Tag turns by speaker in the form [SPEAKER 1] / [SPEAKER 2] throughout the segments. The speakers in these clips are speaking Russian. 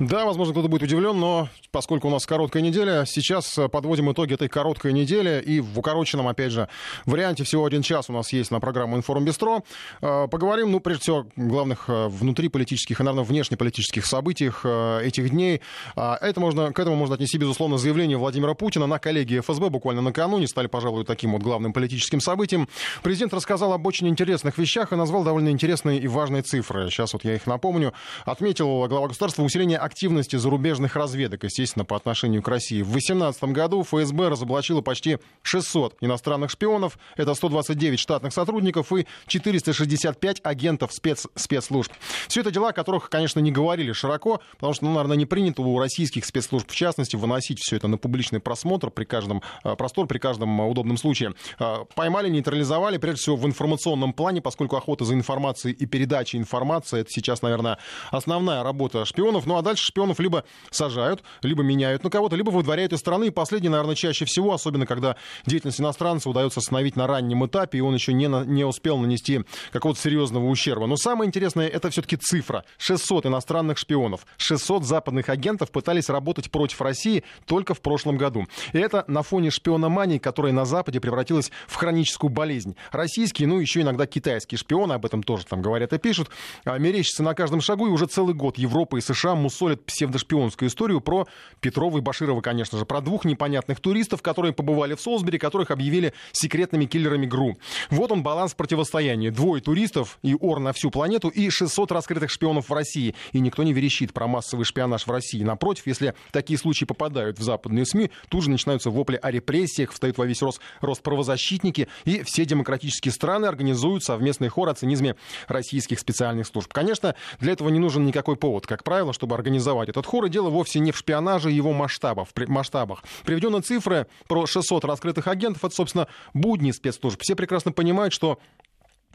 [SPEAKER 1] Да, возможно, кто-то будет удивлен, но поскольку у нас короткая неделя, сейчас э, подводим итоги этой короткой недели. И в укороченном, опять же, варианте всего один час у нас есть на программу «Информ Бистро». Э, поговорим, ну, прежде всего, главных э, внутриполитических и, наверное, внешнеполитических событиях этих дней. А это можно, к этому можно отнести, безусловно, заявление Владимира Путина на коллегии ФСБ буквально накануне. Стали, пожалуй, таким вот главным политическим событием. Президент рассказал об очень интересных вещах и назвал довольно интересные и важные цифры. Сейчас вот я их напомню. Отметил глава государства усиление активности зарубежных разведок, естественно, по отношению к России. В 2018 году ФСБ разоблачило почти 600 иностранных шпионов, это 129 штатных сотрудников и 465 агентов спец, спецслужб. Все это дела, о которых, конечно, не говорили широко, потому что, ну, наверное, не принято у российских спецслужб, в частности, выносить все это на публичный просмотр при каждом, э, простор при каждом удобном случае. Э, поймали, нейтрализовали, прежде всего, в информационном плане, поскольку охота за информацией и передача информации, это сейчас, наверное, основная работа шпионов. Ну а дальше дальше шпионов либо сажают, либо меняют на кого-то, либо выдворяют из страны. И последнее, наверное, чаще всего, особенно когда деятельность иностранца удается остановить на раннем этапе, и он еще не, на, не успел нанести какого-то серьезного ущерба. Но самое интересное, это все-таки цифра. 600 иностранных шпионов, 600 западных агентов пытались работать против России только в прошлом году. И это на фоне шпиономании, которая на Западе превратилась в хроническую болезнь. Российские, ну еще иногда китайские шпионы, об этом тоже там говорят и пишут, а, мерещатся на каждом шагу, и уже целый год Европа и США мусолят рассказывает псевдошпионскую историю про Петрова и Баширова, конечно же, про двух непонятных туристов, которые побывали в Солсбери, которых объявили секретными киллерами ГРУ. Вот он баланс противостояния. Двое туристов и ор на всю планету и 600 раскрытых шпионов в России. И никто не верещит про массовый шпионаж в России. Напротив, если такие случаи попадают в западные СМИ, тут же начинаются вопли о репрессиях, встают во весь рост, рост правозащитники, и все демократические страны организуют совместный хор о цинизме российских специальных служб. Конечно, для этого не нужен никакой повод, как правило, чтобы организовать организовать этот хор. И дело вовсе не в шпионаже его масштабах. масштабах. Приведены цифры про 600 раскрытых агентов. Это, собственно, будни спецслужб. Все прекрасно понимают, что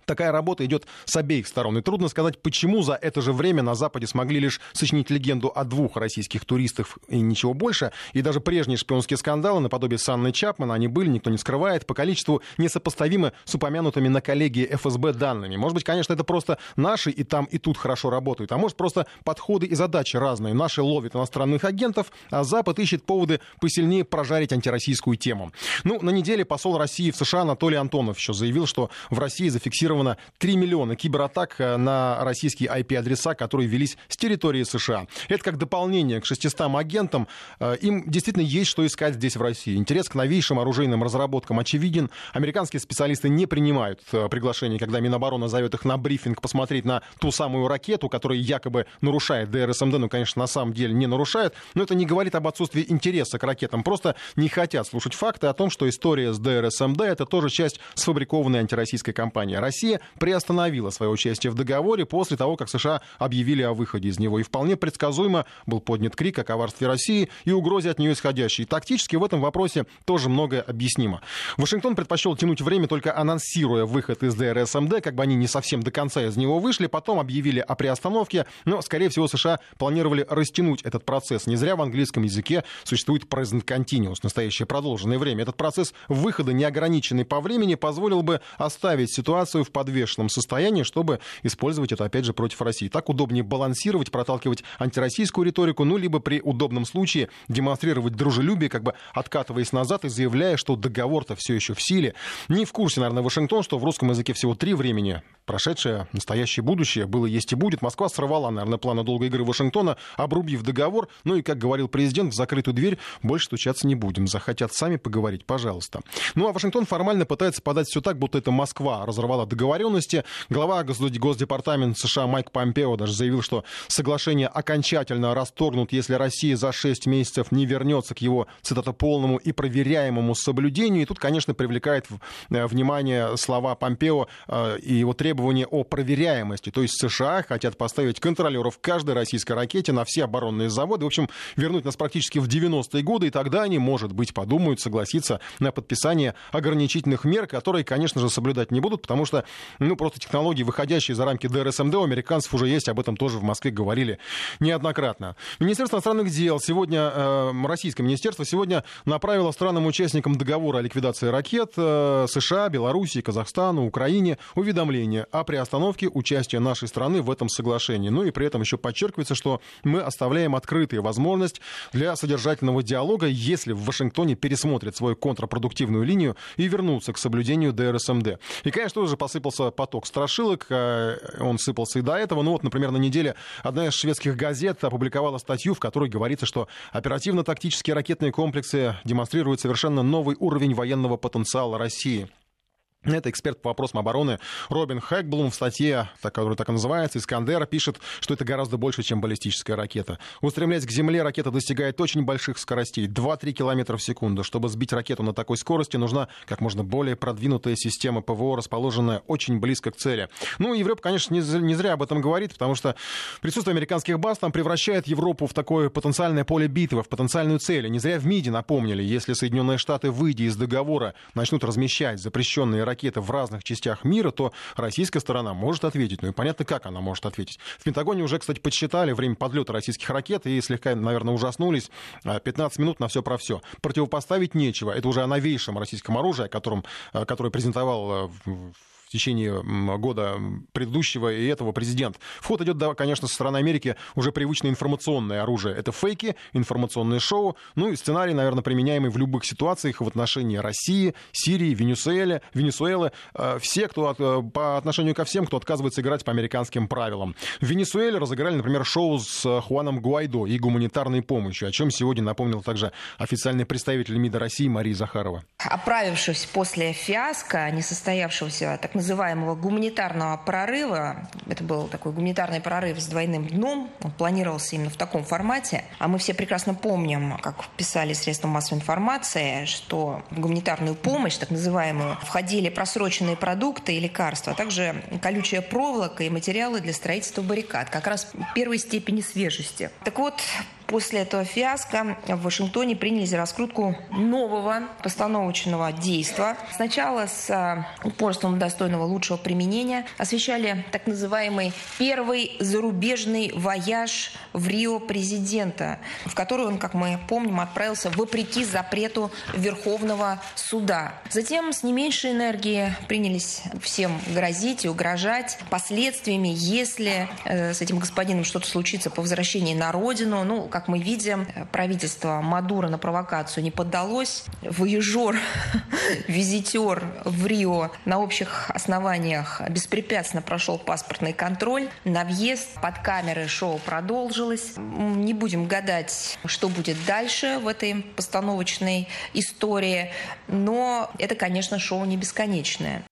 [SPEAKER 1] такая работа идет с обеих сторон. И трудно сказать, почему за это же время на Западе смогли лишь сочинить легенду о двух российских туристах и ничего больше. И даже прежние шпионские скандалы, наподобие с Анной Чапман, они были, никто не скрывает, по количеству несопоставимы с упомянутыми на коллегии ФСБ данными. Может быть, конечно, это просто наши и там, и тут хорошо работают. А может, просто подходы и задачи разные. Наши ловят иностранных агентов, а Запад ищет поводы посильнее прожарить антироссийскую тему. Ну, на неделе посол России в США Анатолий Антонов еще заявил, что в России зафиксировано зафиксировано 3 миллиона кибератак э, на российские IP-адреса, которые велись с территории США. Это как дополнение к 600 агентам. Э, им действительно есть что искать здесь, в России. Интерес к новейшим оружейным разработкам очевиден. Американские специалисты не принимают э, приглашений, когда Минобороны зовет их на брифинг посмотреть на ту самую ракету, которая якобы нарушает ДРСМД. Ну, конечно, на самом деле не нарушает. Но это не говорит об отсутствии интереса к ракетам. Просто не хотят слушать факты о том, что история с ДРСМД — это тоже часть сфабрикованной антироссийской кампании. Россия Россия приостановила свое участие в договоре после того, как США объявили о выходе из него. И вполне предсказуемо был поднят крик о коварстве России и угрозе от нее исходящей. Тактически в этом вопросе тоже многое объяснимо. Вашингтон предпочел тянуть время, только анонсируя выход из ДРСМД, как бы они не совсем до конца из него вышли, потом объявили о приостановке, но, скорее всего, США планировали растянуть этот процесс. Не зря в английском языке существует present continuous, настоящее продолженное время. Этот процесс выхода, неограниченный по времени, позволил бы оставить ситуацию в подвешенном состоянии, чтобы использовать это, опять же, против России. Так удобнее балансировать, проталкивать антироссийскую риторику, ну, либо при удобном случае демонстрировать дружелюбие, как бы откатываясь назад и заявляя, что договор-то все еще в силе. Не в курсе, наверное, Вашингтон, что в русском языке всего три времени прошедшее, настоящее, будущее, было, есть и будет. Москва сорвала, наверное, планы долгой игры Вашингтона, обрубив договор. Ну и, как говорил президент, в закрытую дверь больше стучаться не будем. Захотят сами поговорить, пожалуйста. Ну а Вашингтон формально пытается подать все так, будто это Москва разорвала договоренности. Глава Госдепартамента США Майк Помпео даже заявил, что соглашение окончательно расторгнут, если Россия за 6 месяцев не вернется к его, цитата, полному и проверяемому соблюдению. И тут, конечно, привлекает э, внимание слова Помпео э, и его требования требование о проверяемости. То есть США хотят поставить контролеров каждой российской ракете на все оборонные заводы. В общем, вернуть нас практически в 90-е годы, и тогда они, может быть, подумают согласиться на подписание ограничительных мер, которые, конечно же, соблюдать не будут, потому что, ну, просто технологии, выходящие за рамки ДРСМД, у американцев уже есть, об этом тоже в Москве говорили неоднократно. Министерство иностранных дел сегодня, э, российское министерство сегодня направило странам-участникам договора о ликвидации ракет э, США, Белоруссии, Казахстану, Украине уведомление о приостановке участия нашей страны в этом соглашении. Ну и при этом еще подчеркивается, что мы оставляем открытой возможность для содержательного диалога, если в Вашингтоне пересмотрят свою контрпродуктивную линию и вернутся к соблюдению ДРСМД. И, конечно, тоже посыпался поток страшилок, э, он сыпался и до этого. Ну вот, например, на неделе одна из шведских газет опубликовала статью, в которой говорится, что оперативно-тактические ракетные комплексы демонстрируют совершенно новый уровень военного потенциала России. Это эксперт по вопросам обороны Робин Хэкблум в статье, которая так и называется, «Искандер», пишет, что это гораздо больше, чем баллистическая ракета. Устремляясь к Земле, ракета достигает очень больших скоростей, 2-3 км в секунду. Чтобы сбить ракету на такой скорости, нужна как можно более продвинутая система ПВО, расположенная очень близко к цели. Ну, Европа, конечно, не зря об этом говорит, потому что присутствие американских баз там превращает Европу в такое потенциальное поле битвы, в потенциальную цель. И не зря в МИДе напомнили, если Соединенные Штаты, выйдя из договора, начнут размещать запрещенные ракеты ракеты в разных частях мира, то российская сторона может ответить. Ну и понятно, как она может ответить. В Пентагоне уже, кстати, подсчитали время подлета российских ракет и слегка, наверное, ужаснулись. 15 а, минут на все про все. Противопоставить нечего. Это уже о новейшем российском оружии, которым, а, которое презентовал в течение года предыдущего и этого президент. В ход идет, да, конечно, со стороны Америки уже привычное информационное оружие. Это фейки, информационные шоу, ну и сценарий, наверное, применяемый в любых ситуациях в отношении России, Сирии, Венесуэлы. Венесуэлы все, кто от, э, по отношению ко всем, кто отказывается играть по американским правилам. В Венесуэле разыграли, например, шоу с Хуаном Гуайдо и гуманитарной помощью, о чем сегодня напомнил также официальный представитель МИДа России Мария Захарова.
[SPEAKER 2] Оправившись после фиаско, несостоявшегося так называемого гуманитарного прорыва. Это был такой гуманитарный прорыв с двойным дном. Он планировался именно в таком формате. А мы все прекрасно помним, как писали средства массовой информации, что в гуманитарную помощь, так называемую, входили просроченные продукты и лекарства, а также колючая проволока и материалы для строительства баррикад. Как раз первой степени свежести. Так вот, После этого фиаско в Вашингтоне приняли за раскрутку нового постановочного действия. Сначала с а, упорством достойного лучшего применения освещали так называемый первый зарубежный вояж в Рио президента, в который он, как мы помним, отправился вопреки запрету Верховного суда. Затем с не меньшей энергией принялись всем грозить и угрожать последствиями, если э, с этим господином что-то случится по возвращении на родину. Ну, как мы видим, правительство Мадура на провокацию не поддалось. Воежор, визитер в Рио на общих основаниях беспрепятственно прошел паспортный контроль. На въезд под камеры шоу продолжилось. Не будем гадать, что будет дальше в этой постановочной истории, но это, конечно, шоу не бесконечное.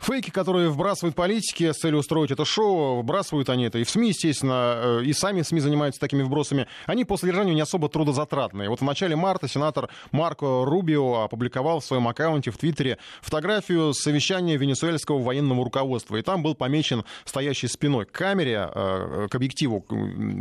[SPEAKER 1] Фейки, которые вбрасывают политики с целью устроить это шоу, вбрасывают они это и в СМИ, естественно, э, и сами СМИ занимаются такими вбросами, они по содержанию не особо трудозатратные. Вот в начале марта сенатор Марко Рубио опубликовал в своем аккаунте в Твиттере фотографию совещания венесуэльского военного руководства, и там был помечен стоящий спиной к камере, э, к объективу,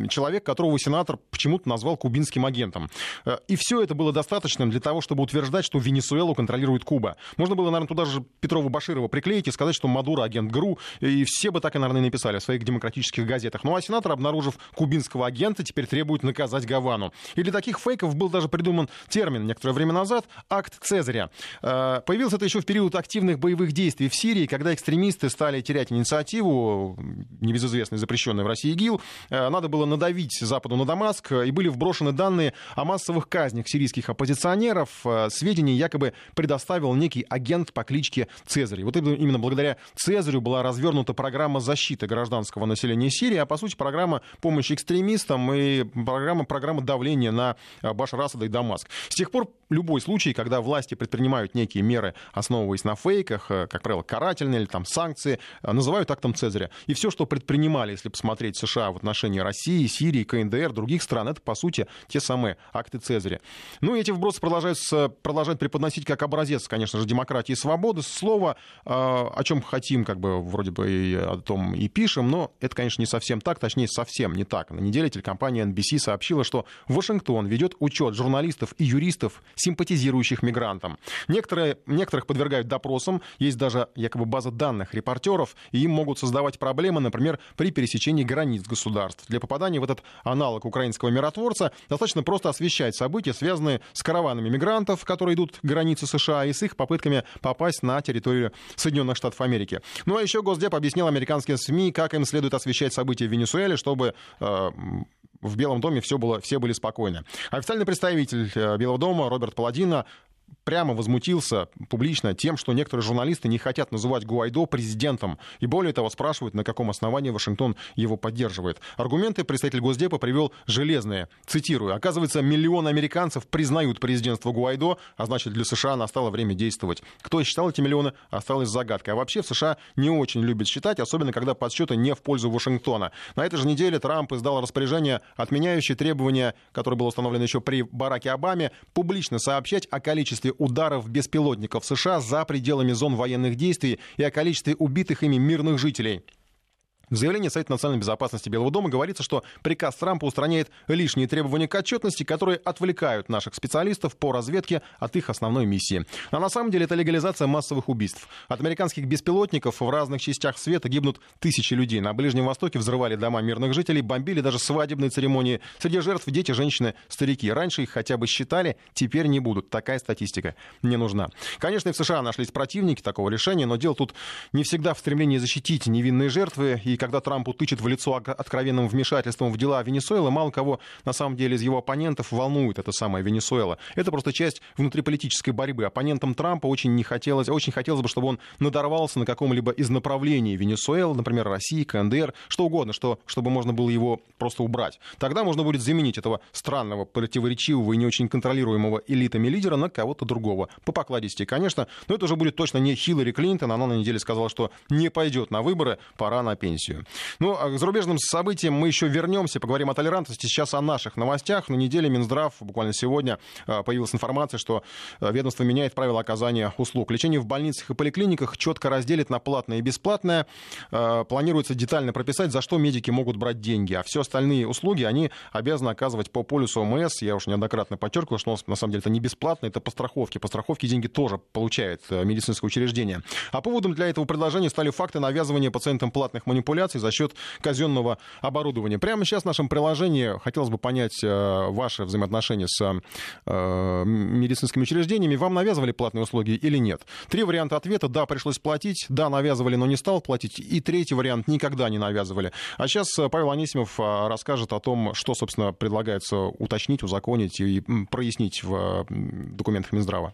[SPEAKER 1] человек, которого сенатор почему-то назвал кубинским агентом. Э, и все это было достаточным для того, чтобы утверждать, что Венесуэлу контролирует Куба. Можно было, наверное, туда же Петрова Баширова приклеить и сказать, что Мадуро агент ГРУ, и все бы так и, наверное, написали в своих демократических газетах. Ну а сенатор, обнаружив кубинского агента, теперь требует наказать Гавану. И для таких фейков был даже придуман термин некоторое время назад «акт Цезаря». Э, появился это еще в период активных боевых действий в Сирии, когда экстремисты стали терять инициативу, небезызвестный запрещенный в России ИГИЛ. Э, надо было надавить Западу на Дамаск, и были вброшены данные о массовых казнях сирийских оппозиционеров. Э, сведения якобы предоставил некий агент по кличке Цезарь. Вот именно благодаря Цезарю была развернута программа защиты гражданского населения Сирии, а по сути программа помощи экстремистам и программа, программа давления на э, Башар Асада и Дамаск. С тех пор любой случай, когда власти предпринимают некие меры, основываясь на фейках, э, как правило, карательные или там санкции, э, называют актом Цезаря. И все, что предпринимали, если посмотреть США в отношении России, Сирии, КНДР, других стран, это, по сути, те самые акты Цезаря. Ну и эти вбросы продолжают, продолжают преподносить как образец, конечно же, демократии и свободы. Слово о чем хотим, как бы вроде бы и о том и пишем, но это, конечно, не совсем так, точнее, совсем не так. На неделе телекомпания NBC сообщила, что Вашингтон ведет учет журналистов и юристов, симпатизирующих мигрантам. Некоторые, некоторых подвергают допросам, есть даже якобы база данных репортеров, и им могут создавать проблемы, например, при пересечении границ государств. Для попадания в этот аналог украинского миротворца достаточно просто освещать события, связанные с караванами мигрантов, которые идут к границе США, и с их попытками попасть на территорию Соединенных Штатов Америки. Ну а еще Госдеп объяснил американским СМИ, как им следует освещать события в Венесуэле, чтобы э, в Белом доме все, было, все были спокойны. Официальный представитель э, Белого дома Роберт Паладино прямо возмутился публично тем, что некоторые журналисты не хотят называть Гуайдо президентом. И более того, спрашивают, на каком основании Вашингтон его поддерживает. Аргументы представитель Госдепа привел железные. Цитирую. Оказывается, миллионы американцев признают президентство Гуайдо, а значит, для США настало время действовать. Кто считал эти миллионы, осталось загадкой. А вообще в США не очень любят считать, особенно когда подсчеты не в пользу Вашингтона. На этой же неделе Трамп издал распоряжение, отменяющее требования, которое было установлено еще при Бараке Обаме, публично сообщать о количестве количестве ударов беспилотников США за пределами зон военных действий и о количестве убитых ими мирных жителей. В заявлении Совета национальной безопасности Белого дома говорится, что приказ Трампа устраняет лишние требования к отчетности, которые отвлекают наших специалистов по разведке от их основной миссии. А на самом деле это легализация массовых убийств. От американских беспилотников в разных частях света гибнут тысячи людей. На Ближнем Востоке взрывали дома мирных жителей, бомбили даже свадебные церемонии. Среди жертв дети, женщины, старики. Раньше их хотя бы считали, теперь не будут. Такая статистика не нужна. Конечно, и в США нашлись противники такого решения, но дело тут не всегда в стремлении защитить невинные жертвы и когда Трампу тычет в лицо откровенным вмешательством в дела Венесуэлы, мало кого на самом деле из его оппонентов волнует эта самая Венесуэла. Это просто часть внутриполитической борьбы. Оппонентам Трампа очень не хотелось, очень хотелось бы, чтобы он надорвался на каком-либо из направлений Венесуэлы, например, России, КНДР, что угодно, что, чтобы можно было его просто убрать. Тогда можно будет заменить этого странного, противоречивого и не очень контролируемого элитами лидера на кого-то другого. По покладисти, конечно, но это уже будет точно не Хиллари Клинтон. Она на неделе сказала, что не пойдет на выборы, пора на пенсию пенсию. Ну, а к зарубежным событиям мы еще вернемся, поговорим о толерантности. Сейчас о наших новостях. На неделе Минздрав, буквально сегодня, а, появилась информация, что а, ведомство меняет правила оказания услуг. Лечение в больницах и поликлиниках четко разделит на платное и бесплатное. Планируется детально прописать, за что медики могут брать деньги. А все остальные услуги они обязаны оказывать по полюсу ОМС. Я уже неоднократно подчеркивал, что на самом деле это не бесплатно, это по страховке. По страховке деньги тоже получает медицинское учреждение. А поводом для этого предложения стали факты навязывания пациентам платных манипуляций манипуляций за счет казенного оборудования. Прямо сейчас в нашем приложении хотелось бы понять э, ваши взаимоотношения с э, медицинскими учреждениями. Вам навязывали платные услуги или нет? Три варианта ответа. Да, пришлось платить. Да, навязывали, но не стал платить. И третий вариант. Никогда не навязывали. А сейчас э, Павел Анисимов расскажет о том, что, собственно, предлагается уточнить, узаконить и прояснить в документах Минздрава.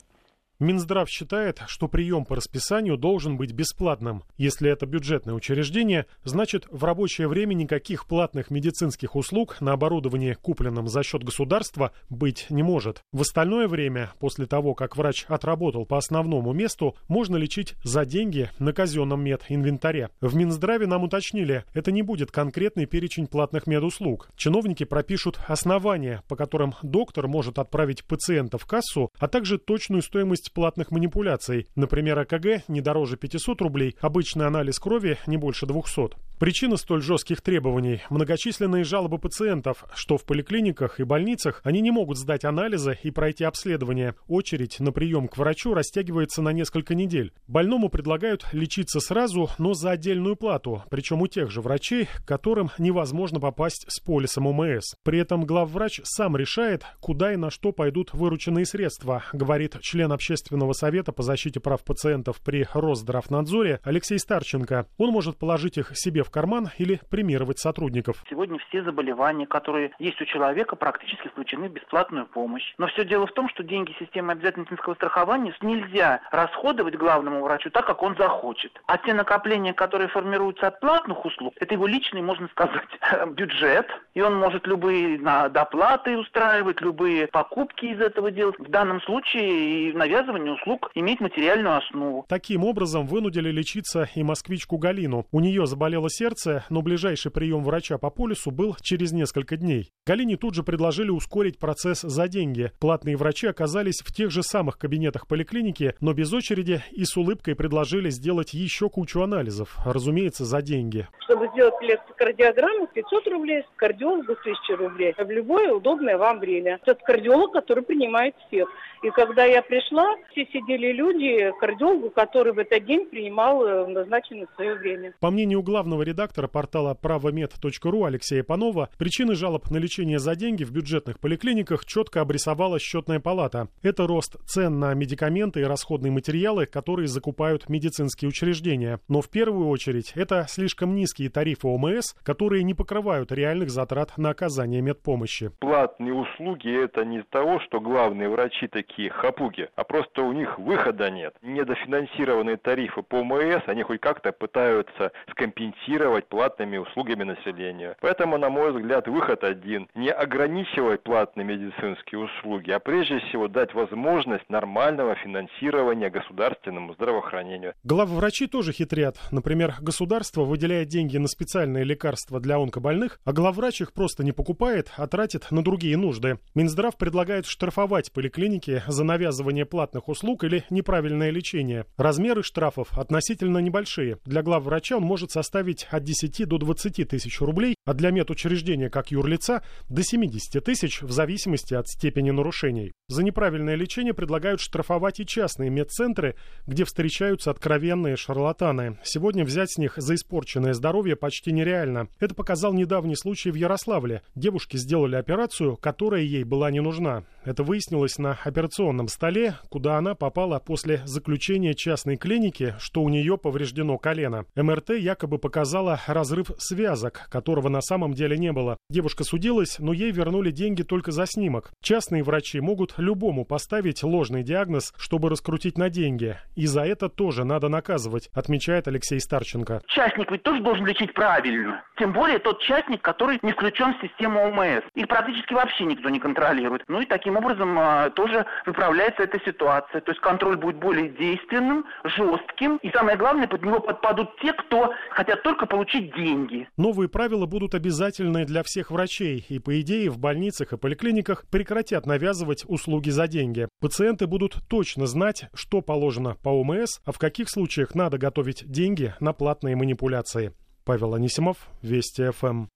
[SPEAKER 3] Минздрав считает, что прием по расписанию должен быть бесплатным. Если это бюджетное учреждение, значит в рабочее время никаких платных медицинских услуг на оборудовании, купленном за счет государства, быть не может. В остальное время, после того, как врач отработал по основному месту, можно лечить за деньги на казенном мединвентаре. В Минздраве нам уточнили, это не будет конкретный перечень платных медуслуг. Чиновники пропишут основания, по которым доктор может отправить пациента в кассу, а также точную стоимость стоимость платных манипуляций. Например, АКГ не дороже 500 рублей, обычный анализ крови не больше 200. Причина столь жестких требований – многочисленные жалобы пациентов, что в поликлиниках и больницах они не могут сдать анализы и пройти обследование. Очередь на прием к врачу растягивается на несколько недель. Больному предлагают лечиться сразу, но за отдельную плату, причем у тех же врачей, которым невозможно попасть с полисом ОМС. При этом главврач сам решает, куда и на что пойдут вырученные средства, говорит член Общественного совета по защите прав пациентов при Росздравнадзоре Алексей Старченко. Он может положить их себе в карман или премировать сотрудников.
[SPEAKER 4] Сегодня все заболевания, которые есть у человека, практически включены в бесплатную помощь. Но все дело в том, что деньги системы обязательного медицинского страхования нельзя расходовать главному врачу так, как он захочет. А те накопления, которые формируются от платных услуг, это его личный, можно сказать, бюджет. И он может любые доплаты устраивать, любые покупки из этого делать. В данном случае и навязывание услуг имеет материальную основу.
[SPEAKER 3] Таким образом вынудили лечиться и москвичку Галину. У нее заболела сердце, но ближайший прием врача по полису был через несколько дней. Галине тут же предложили ускорить процесс за деньги. Платные врачи оказались в тех же самых кабинетах поликлиники, но без очереди и с улыбкой предложили сделать еще кучу анализов, разумеется, за деньги.
[SPEAKER 5] Чтобы сделать электрокардиограмму, 500 рублей, кардиологу 1000 рублей. В любое удобное вам время. Это кардиолог, который принимает всех. И когда я пришла, все сидели люди, кардиологу, который в этот день принимал э, назначенное свое время.
[SPEAKER 3] По мнению главного редактора портала правомед.ру Алексея Панова, причины жалоб на лечение за деньги в бюджетных поликлиниках четко обрисовала счетная палата. Это рост цен на медикаменты и расходные материалы, которые закупают медицинские учреждения. Но в первую очередь это слишком низкие тарифы ОМС, которые не покрывают реальных затрат на оказание медпомощи.
[SPEAKER 6] Платные услуги это не того, что главные врачи такие хапуги, а просто у них выхода нет. Недофинансированные тарифы по МС, они хоть как-то пытаются скомпенсировать платными услугами населения. Поэтому, на мой взгляд, выход один. Не ограничивать платные медицинские услуги, а прежде всего дать возможность нормального финансирования государственному здравоохранению.
[SPEAKER 3] Главврачи тоже хитрят. Например, государство выделяет деньги на специальные лекарства для онкобольных, а главврач их просто не покупает, а тратит на другие нужды. Минздрав предлагает штрафовать поликлиники за навязывание платных услуг или неправильное лечение. Размеры штрафов относительно небольшие. Для главврача он может составить от 10 до 20 тысяч рублей, а для медучреждения как юрлица до 70 тысяч в зависимости от степени нарушений. За неправильное лечение предлагают штрафовать и частные медцентры, где встречаются откровенные шарлатаны. Сегодня взять с них за испорченное здоровье почти нереально. Это показал недавний случай в Ярославле. Девушке сделали операцию, которая ей была не нужна. Это выяснилось на операционном столе, куда она попала после заключения частной клиники, что у нее повреждено колено. МРТ якобы показала разрыв связок, которого на самом деле не было. Девушка судилась, но ей вернули деньги только за снимок. Частные врачи могут любому поставить ложный диагноз, чтобы раскрутить на деньги. И за это тоже надо наказывать, отмечает Алексей Старченко.
[SPEAKER 4] Частник ведь тоже должен лечить правильно. Тем более тот частник, который не включен в систему ОМС. Их практически вообще никто не контролирует. Ну и таким образом а, тоже выправляется эта ситуация. То есть контроль будет более действенным, жестким. И самое главное, под него подпадут те, кто хотят только получить деньги.
[SPEAKER 3] Новые правила будут обязательны для всех врачей. И по идее в больницах и поликлиниках прекратят навязывать услуги за деньги. Пациенты будут точно знать, что положено по ОМС, а в каких случаях надо готовить деньги на платные манипуляции. Павел Анисимов, Вести ФМ.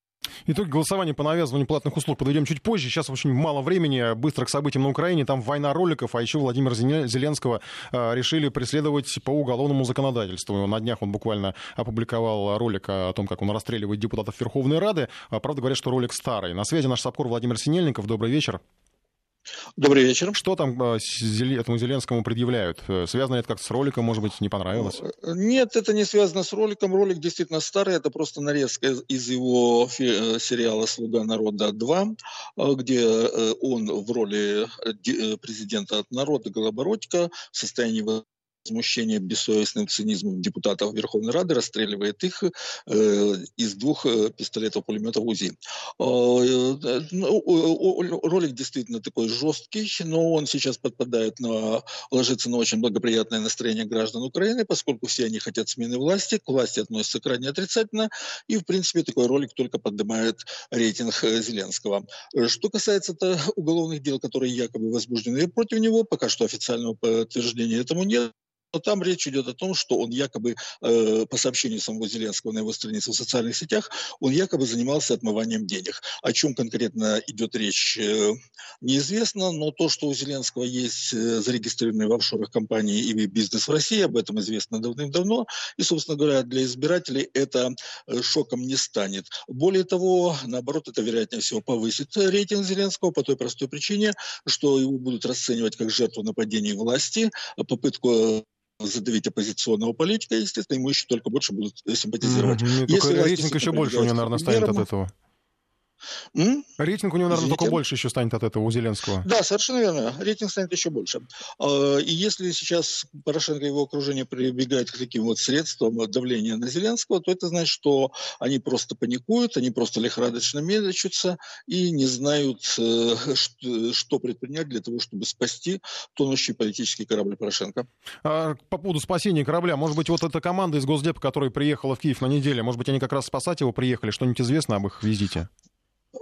[SPEAKER 1] Итоги голосования по навязыванию платных услуг подведем чуть позже. Сейчас очень мало времени. Быстро к событиям на Украине. Там война роликов, а еще Владимира Зеленского э, решили преследовать по уголовному законодательству. На днях он буквально опубликовал ролик о том, как он расстреливает депутатов Верховной Рады. А, правда, говорят, что ролик старый. На связи наш САПКОР Владимир Синельников. Добрый вечер.
[SPEAKER 7] Добрый вечер.
[SPEAKER 1] Что там э, этому Зеленскому предъявляют? Э, связано это как с роликом, может быть, не понравилось?
[SPEAKER 7] Э, нет, это не связано с роликом. Ролик действительно старый. Это просто нарезка из его сериала «Слуга народа 2», где он в роли президента от народа Голобородько в состоянии возмущение бессовестным цинизмом депутатов Верховной Рады, расстреливает их э, из двух э, пистолетов-пулеметов УЗИ. Э, ну, ролик действительно такой жесткий, но он сейчас подпадает на, ложится на очень благоприятное настроение граждан Украины, поскольку все они хотят смены власти, к власти относятся крайне отрицательно, и, в принципе, такой ролик только поднимает рейтинг Зеленского. Что касается уголовных дел, которые якобы возбуждены против него, пока что официального подтверждения этому нет. Но там речь идет о том, что он якобы, э, по сообщению самого Зеленского на его странице в социальных сетях, он якобы занимался отмыванием денег. О чем конкретно идет речь, э, неизвестно, но то, что у Зеленского есть э, зарегистрированные в офшорах компании и бизнес в России, об этом известно давным-давно. И, собственно говоря, для избирателей это э, шоком не станет. Более того, наоборот, это, вероятнее всего, повысит рейтинг Зеленского по той простой причине, что его будут расценивать как жертву нападений власти, попытку задавить оппозиционного политика, естественно, ему еще только больше будут симпатизировать.
[SPEAKER 1] Mm-hmm. Если рейтинг еще больше у него, наверное, станет от этого. М? Рейтинг у него, наверное, Извините? только больше еще станет от этого у Зеленского.
[SPEAKER 7] Да, совершенно верно. Рейтинг станет еще больше. А, и если сейчас Порошенко и его окружение прибегают к таким вот средствам давления на Зеленского, то это значит, что они просто паникуют, они просто лихорадочно мечутся и не знают, э, что предпринять для того, чтобы спасти тонущий политический корабль Порошенко.
[SPEAKER 1] А, по поводу спасения корабля, может быть, вот эта команда из Госдепа, которая приехала в Киев на неделю, может быть, они как раз спасать его приехали? Что-нибудь известно об их визите?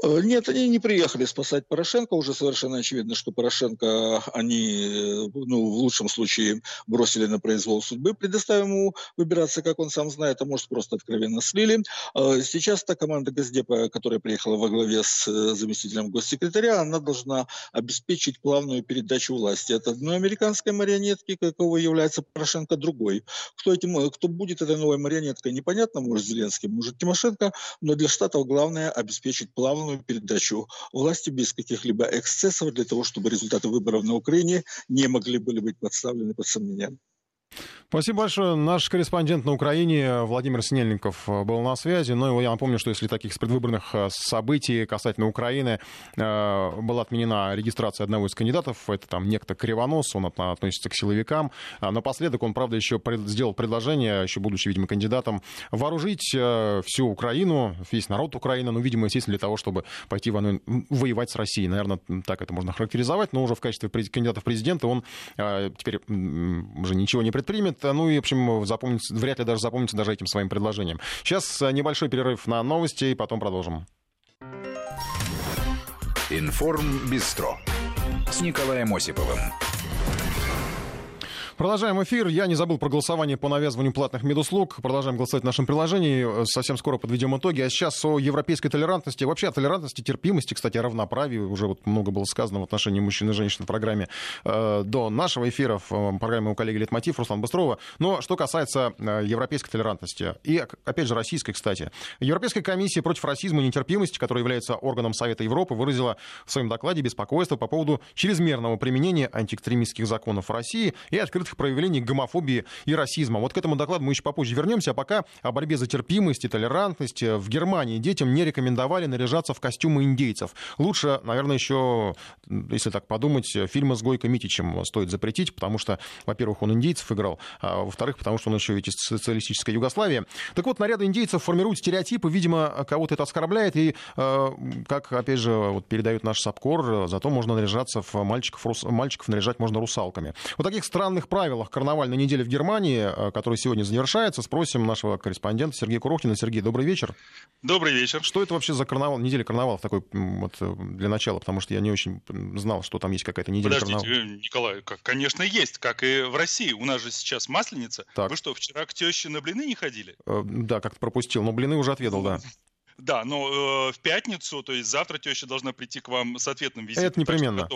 [SPEAKER 7] Э, нет, они не приехали спасать Порошенко. Уже совершенно очевидно, что Порошенко они, э, ну, в лучшем случае, бросили на произвол судьбы, предоставив ему выбираться, как он сам знает, а может, просто откровенно слили. Э, сейчас та команда Газдепа, которая приехала во главе с заместителем госсекретаря, она должна обеспечить плавную передачу власти от одной американской марионетки, какого является Порошенко, другой. Кто, этим, кто будет этой новой марионеткой, непонятно, может, Зеленский, может, Тимошенко, но для Штатов главное обеспечить плавную плавную передачу власти без каких-либо эксцессов для того, чтобы результаты выборов на Украине не могли были быть подставлены под сомнение.
[SPEAKER 1] Спасибо большое. Наш корреспондент на Украине Владимир Снельников э, был на связи. Ну, я напомню, что если таких предвыборных э, событий касательно Украины э, была отменена регистрация одного из кандидатов, это там некто Кривонос, он относится к силовикам. А напоследок он, правда, еще сделал предложение, еще будучи, видимо, кандидатом, вооружить всю Украину, весь народ Украины, ну, видимо, естественно, для того, чтобы пойти воевать с Россией. Наверное, так это можно характеризовать, но уже в качестве кандидата в президенты он теперь уже ничего не предпримет ну и, в общем, запомнится, вряд ли даже запомнится даже этим своим предложением. Сейчас э, небольшой перерыв на новости, и потом продолжим.
[SPEAKER 8] Информ Бистро с Николаем Осиповым.
[SPEAKER 1] Продолжаем эфир. Я не забыл про голосование по навязыванию платных медуслуг. Продолжаем голосовать в нашем приложении. Совсем скоро подведем итоги. А сейчас о европейской толерантности. Вообще о толерантности, терпимости, кстати, равноправии. Уже вот много было сказано в отношении мужчин и женщин в программе э, до нашего эфира в э, программе у коллеги Литмотив Руслан Быстрова. Но что касается э, европейской толерантности и, опять же, российской, кстати. Европейская комиссия против расизма и нетерпимости, которая является органом Совета Европы, выразила в своем докладе беспокойство по поводу чрезмерного применения антиэкстремистских законов в России и открытых открытых проявлений гомофобии и расизма. Вот к этому докладу мы еще попозже вернемся, а пока о борьбе за терпимость и толерантность. В Германии детям не рекомендовали наряжаться в костюмы индейцев. Лучше, наверное, еще, если так подумать, фильмы с Гойко Митичем стоит запретить, потому что, во-первых, он индейцев играл, а во-вторых, потому что он еще ведь из социалистической Югославии. Так вот, наряды индейцев формируют стереотипы, видимо, кого-то это оскорбляет, и, э, как, опять же, вот передает наш САПКОР, зато можно наряжаться в мальчиков, мальчиков наряжать можно русалками. Вот таких странных правилах карнавальной недели в Германии, э, который сегодня завершается, спросим нашего корреспондента Сергея Курохтина. Сергей, добрый вечер.
[SPEAKER 9] Добрый вечер.
[SPEAKER 1] Что это вообще за карнавал, неделя карнавалов такой вот э, для начала, потому что я не очень знал, что там есть какая-то неделя
[SPEAKER 9] Подождите,
[SPEAKER 1] карнавала.
[SPEAKER 9] Э, Николай, конечно, есть, как и в России. У нас же сейчас Масленица. Так. Вы что, вчера к теще на блины не ходили?
[SPEAKER 1] Да, как-то пропустил, но блины уже отведал, да.
[SPEAKER 9] Да, но э, в пятницу, то есть завтра теща должна прийти к вам с ответным визитом.
[SPEAKER 1] Это непременно.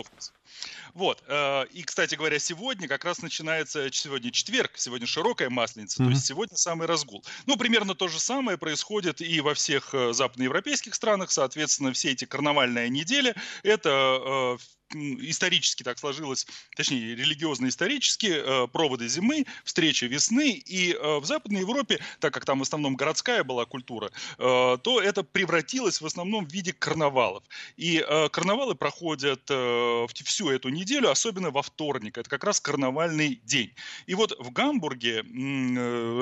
[SPEAKER 9] Вот. Э, и, кстати говоря, сегодня как раз начинается, сегодня четверг, сегодня широкая масленица, mm-hmm. то есть сегодня самый разгул. Ну, примерно то же самое происходит и во всех э, западноевропейских странах, соответственно, все эти карнавальные недели, это э, исторически так сложилось, точнее, религиозно-исторически, э, проводы зимы, встреча весны, и э, в Западной Европе, так как там в основном городская была культура, э, то это превратилось в основном в виде карнавалов. И карнавалы проходят всю эту неделю, особенно во вторник, это как раз карнавальный день. И вот в Гамбурге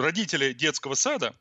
[SPEAKER 9] родители детского сада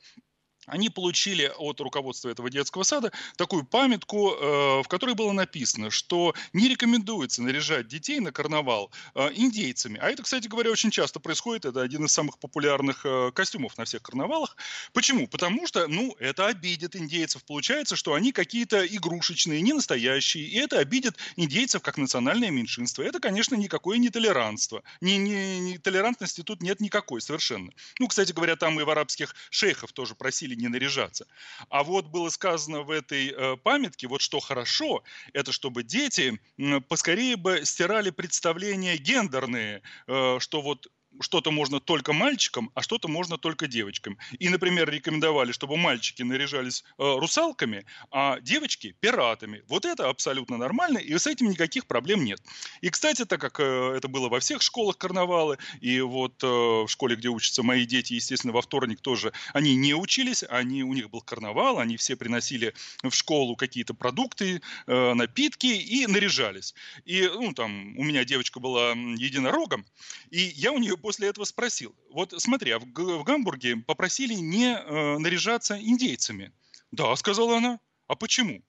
[SPEAKER 9] они получили от руководства этого детского сада такую памятку, э, в которой было написано, что не рекомендуется наряжать детей на карнавал э, индейцами. А это, кстати говоря, очень часто происходит. Это один из самых популярных э, костюмов на всех карнавалах. Почему? Потому что, ну, это обидит индейцев. Получается, что они какие-то игрушечные, не настоящие. И это обидит индейцев как национальное меньшинство. Это, конечно, никакое не толерантство. Не, не, не, толерантности тут нет никакой совершенно. Ну, кстати говоря, там и в арабских шейхов тоже просили не наряжаться. А вот было сказано в этой э, памятке, вот что хорошо, это чтобы дети поскорее бы стирали представления гендерные, э, что вот что-то можно только мальчикам, а что-то можно только девочкам. И, например, рекомендовали, чтобы мальчики наряжались э, русалками, а девочки пиратами. Вот это абсолютно нормально, и с этим никаких проблем нет. И, кстати, так как э, это было во всех школах карнавалы, и вот э, в школе, где учатся мои дети, естественно, во вторник тоже, они не учились, они, у них был карнавал, они все приносили в школу какие-то продукты, э, напитки и наряжались. И, ну, там, у меня девочка была единорогом, и я у нее после этого спросил, вот смотри, а в, в Гамбурге попросили не э, наряжаться индейцами. Да, сказала она. А почему?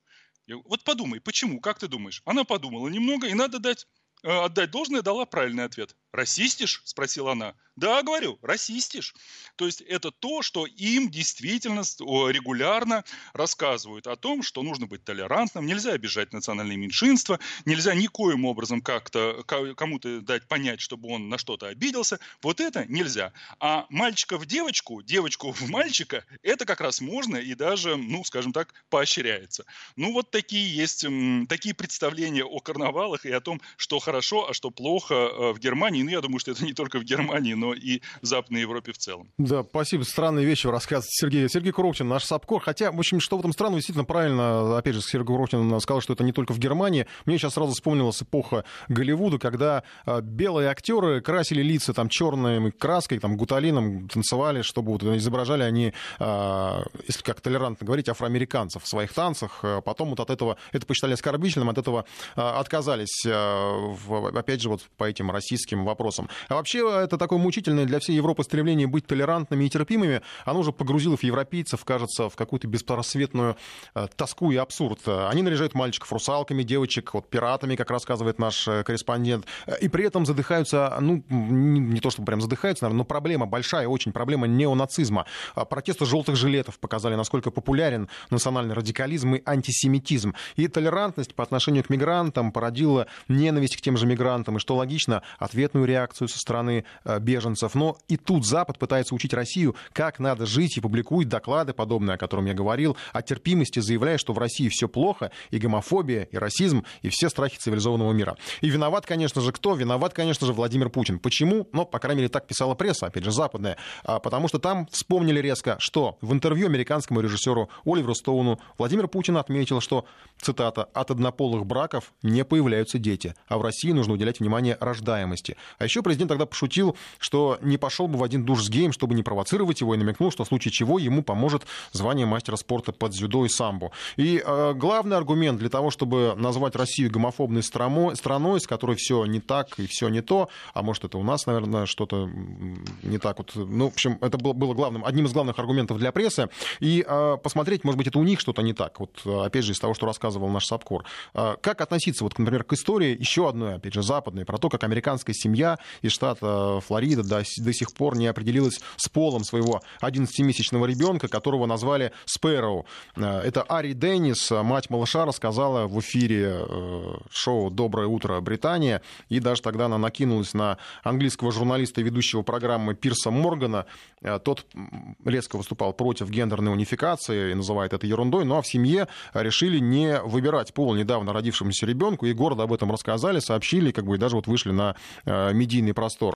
[SPEAKER 9] Я, вот подумай, почему, как ты думаешь? Она подумала немного, и надо дать, э, отдать должное, дала правильный ответ. «Расистишь?» – спросила она. «Да, говорю, расистишь». То есть это то, что им действительно регулярно рассказывают о том, что нужно быть толерантным, нельзя обижать национальные меньшинства, нельзя никоим образом как-то кому-то дать понять, чтобы он на что-то обиделся. Вот это нельзя. А мальчика в девочку, девочку в мальчика, это как раз можно и даже, ну, скажем так, поощряется. Ну, вот такие есть, такие представления о карнавалах и о том, что хорошо, а что плохо э, в Германии Германии, ну, я думаю, что это не только в Германии, но и Западной Европе в целом.
[SPEAKER 1] Да, спасибо. Странные вещи рассказывает Сергей. Сергей Куровчин, наш САПКОР. Хотя, в общем, что в этом странного, действительно правильно, опять же, Сергей Куровчин сказал, что это не только в Германии. Мне сейчас сразу вспомнилась эпоха Голливуда, когда а, белые актеры красили лица там черной краской, там, гуталином, танцевали, чтобы вот изображали они, а, если как толерантно говорить, афроамериканцев в своих танцах. А потом вот от этого, это посчитали оскорбительным, от этого отказались, опять же, вот по этим российским вопросам. А вообще это такое мучительное для всей Европы стремление быть толерантными и терпимыми, оно уже погрузило в европейцев, кажется, в какую-то беспросветную э, тоску и абсурд. Они наряжают мальчиков русалками, девочек вот, пиратами, как рассказывает наш э, корреспондент, и при этом задыхаются, ну, не то чтобы прям задыхаются, наверное, но проблема большая, очень проблема неонацизма. Протесты желтых жилетов показали, насколько популярен национальный радикализм и антисемитизм. И толерантность по отношению к мигрантам породила ненависть к тем же мигрантам, и, что логично, ответную реакцию со стороны э, беженцев. Но и тут Запад пытается учить Россию, как надо жить, и публикует доклады, подобные, о котором я говорил, о терпимости, заявляя, что в России все плохо, и гомофобия, и расизм, и все страхи цивилизованного мира. И виноват, конечно же, кто? Виноват, конечно же, Владимир Путин. Почему? Ну, по крайней мере, так писала пресса, опять же, западная. А, потому что там вспомнили резко, что в интервью американскому режиссеру Оливеру Стоуну Владимир Путин отметил, что, цитата, «от однополых браков не появляются дети, а в России нужно уделять внимание рождаемости. А еще президент тогда пошутил, что не пошел бы в один душ с геем, чтобы не провоцировать его, и намекнул, что в случае чего ему поможет звание мастера спорта под дзюдо и самбо. И э, главный аргумент для того, чтобы назвать Россию гомофобной страной, страной, с которой все не так и все не то, а может это у нас, наверное, что-то не так вот. Ну, в общем, это было, было главным, одним из главных аргументов для прессы. И э, посмотреть, может быть, это у них что-то не так. Вот, опять же, из того, что рассказывал наш САПКОР. Э, как относиться, вот, например, к истории еще одной, опять же, западной, про то, как американская семья из штата Флорида до, до сих пор не определилась с полом своего 11-месячного ребенка, которого назвали Спэроу. Э, это Ари Деннис, мать малыша, рассказала в эфире э, шоу «Доброе утро, Британия». И даже тогда она накинулась на английского журналиста и ведущего программы Пирса Моргана. Э, тот резко выступал против гендерной унификации и называет это ерундой. Ну а в семье решили не выбирать пол недавно родившемуся ребенку. И гордо об этом рассказали, сообщили, как бы и даже вот вышли на медийный простор.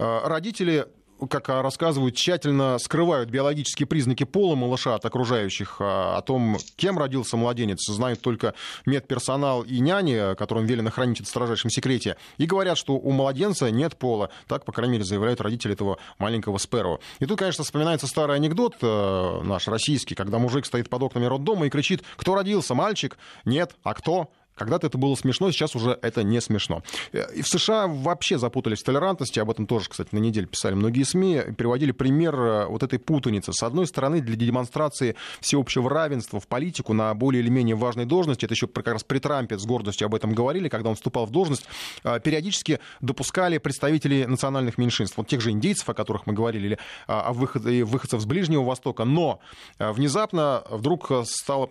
[SPEAKER 1] Э, родители как рассказывают, тщательно скрывают биологические признаки пола малыша от окружающих. А, о том, кем родился младенец, знают только медперсонал и няни, которым велено хранить это в строжайшем секрете. И говорят, что у младенца нет пола. Так, по крайней мере, заявляют родители этого маленького Спэро. И тут, конечно, вспоминается старый анекдот э, наш российский, когда мужик стоит под окнами роддома и кричит, кто родился, мальчик? Нет. А кто? Когда-то это было смешно, сейчас уже это не смешно. Э, и в США вообще запутались в толерантности, об этом тоже, кстати, на неделе писали многие СМИ, приводили пример э, вот этой путаницы. С одной стороны, для демонстрации всеобщего равенства в политику на более или менее важной должности, это еще как раз при Трампе с гордостью об этом говорили, когда он вступал в должность, э, периодически допускали представителей национальных меньшинств, вот тех же индейцев, о которых мы говорили, или о выходцев с Ближнего Востока, но внезапно вдруг стало,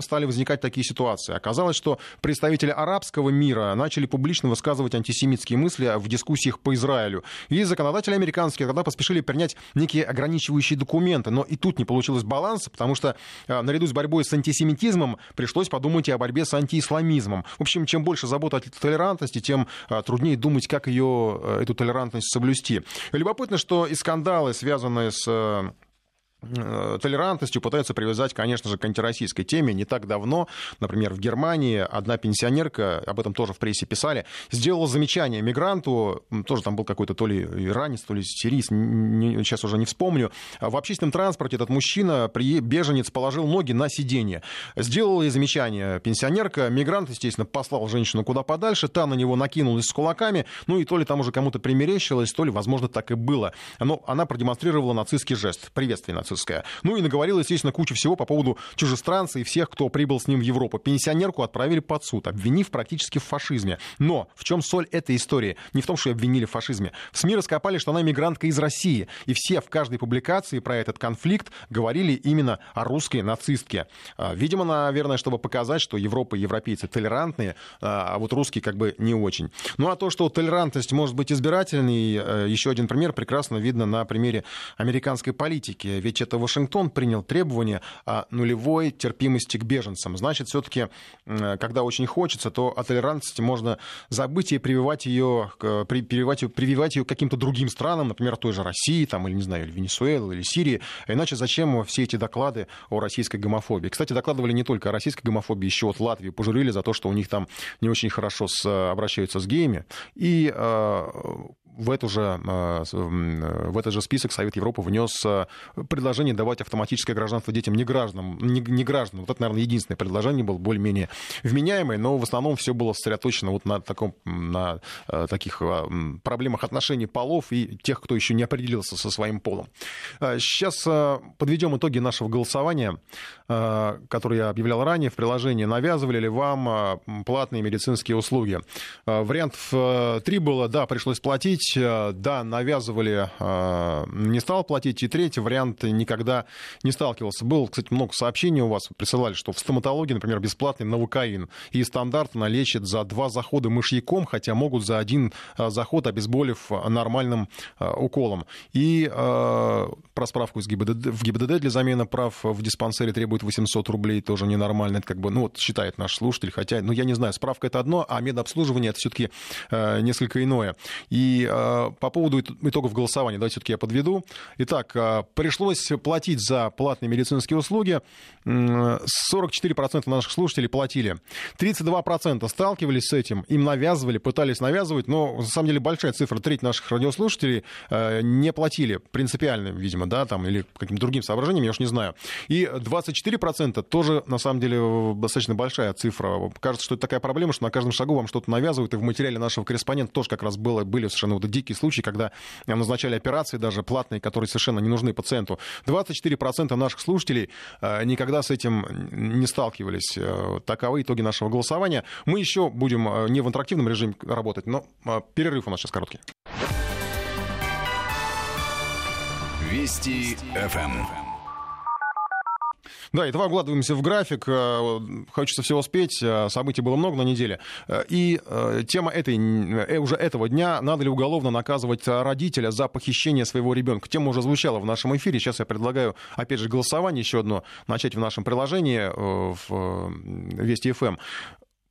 [SPEAKER 1] стали возникать такие ситуации. Оказалось, что представители арабского мира начали публично высказывать антисемитские мысли в дискуссиях по Израилю. И законодатели американские тогда поспешили принять некие ограничивающие документы. Но и тут не получилось баланса, потому что э, наряду с борьбой с антисемитизмом пришлось подумать и о борьбе с антиисламизмом. В общем, чем больше забота о толерантности, тем э, труднее думать, как ее, э, эту толерантность соблюсти. Любопытно, что и скандалы, связанные с толерантностью пытаются привязать, конечно же, к антироссийской теме. Не так давно, например, в Германии одна пенсионерка, об этом тоже в прессе писали, сделала замечание мигранту, тоже там был какой-то то ли иранец, то ли сирийц, сейчас уже не вспомню. В общественном транспорте этот мужчина, беженец, положил ноги на сиденье. Сделала ей замечание пенсионерка, мигрант, естественно, послал женщину куда подальше, та на него накинулась с кулаками, ну и то ли там уже кому-то примерещилось, то ли, возможно, так и было. Но она продемонстрировала нацистский жест, приветствие нацистское нацистская. Ну и наговорил, естественно, кучу всего по поводу чужестранца и всех, кто прибыл с ним в Европу. Пенсионерку отправили под суд, обвинив практически в фашизме. Но в чем соль этой истории? Не в том, что ее обвинили в фашизме. В СМИ раскопали, что она мигрантка из России. И все в каждой публикации про этот конфликт говорили именно о русской нацистке. А, видимо, наверное, чтобы показать, что Европа и европейцы толерантные, а, а вот русские как бы не очень. Ну а то, что толерантность может быть избирательной, э, еще один пример прекрасно видно на примере американской политики. Ведь ведь это Вашингтон принял требование о нулевой терпимости к беженцам. Значит, все-таки, когда очень хочется, то о толерантности можно забыть и прививать ее, прививать, прививать ее каким-то другим странам, например, той же России, там, или, не знаю, или Венесуэлы, или Сирии. А иначе зачем все эти доклады о российской гомофобии? Кстати, докладывали не только о российской гомофобии, еще вот Латвии пожурили за то, что у них там не очень хорошо с, обращаются с геями. И э, в, эту же, э, в этот же список Совет Европы внес э, предложение давать автоматическое гражданство детям не гражданам. Не, не гражданам. Вот это, наверное, единственное предложение было более-менее вменяемое, но в основном все было сосредоточено вот на, таком, на э, таких проблемах отношений полов и тех, кто еще не определился со своим полом. Сейчас подведем итоги нашего голосования, которое я объявлял ранее в приложении. Навязывали ли вам платные медицинские услуги? Вариантов три было, да, пришлось платить платить, э, да, навязывали, э, не стал платить. И третий вариант никогда не сталкивался. Было, кстати, много сообщений у вас присылали, что в стоматологии, например, бесплатный новокаин. И стандартно лечат за два захода мышьяком, хотя могут за один э, заход, обезболив нормальным уколом. И про справку из ГИБДД, в ГИБДД для замены прав в диспансере требует 800 рублей, тоже ненормально. Это как бы, ну вот считает наш слушатель, хотя, ну я не знаю, справка это одно, а медобслуживание это все-таки несколько иное. И Э, по поводу итогов голосования, давайте все-таки я подведу. Итак, э, пришлось платить за платные медицинские услуги. 44% наших слушателей платили. 32% сталкивались с этим, им навязывали, пытались навязывать, но на самом деле большая цифра, треть наших радиослушателей э, не платили принципиально, видимо, да, там, или каким-то другим соображением, я уж не знаю. И 24% тоже, на самом деле, достаточно большая цифра. Кажется, что это такая проблема, что на каждом шагу вам что-то навязывают, и в материале нашего корреспондента тоже как раз было, были совершенно вот дикие случаи, когда назначали операции даже платные, которые совершенно не нужны пациенту. 24% наших слушателей э, никогда с этим не сталкивались. Э, таковы итоги нашего голосования. Мы еще будем э, не в интерактивном режиме работать, но перерыв у нас сейчас короткий.
[SPEAKER 8] Вести ФМ.
[SPEAKER 1] Да, и два вкладываемся в график. Э, хочется всего успеть. Э, событий было много на неделе. Э, и тема этой, уже этого дня, надо ли уголовно наказывать родителя за похищение своего ребенка. Тема уже звучала в нашем эфире. Сейчас я предлагаю, опять же, голосование еще одно начать в нашем приложении в Вести ФМ.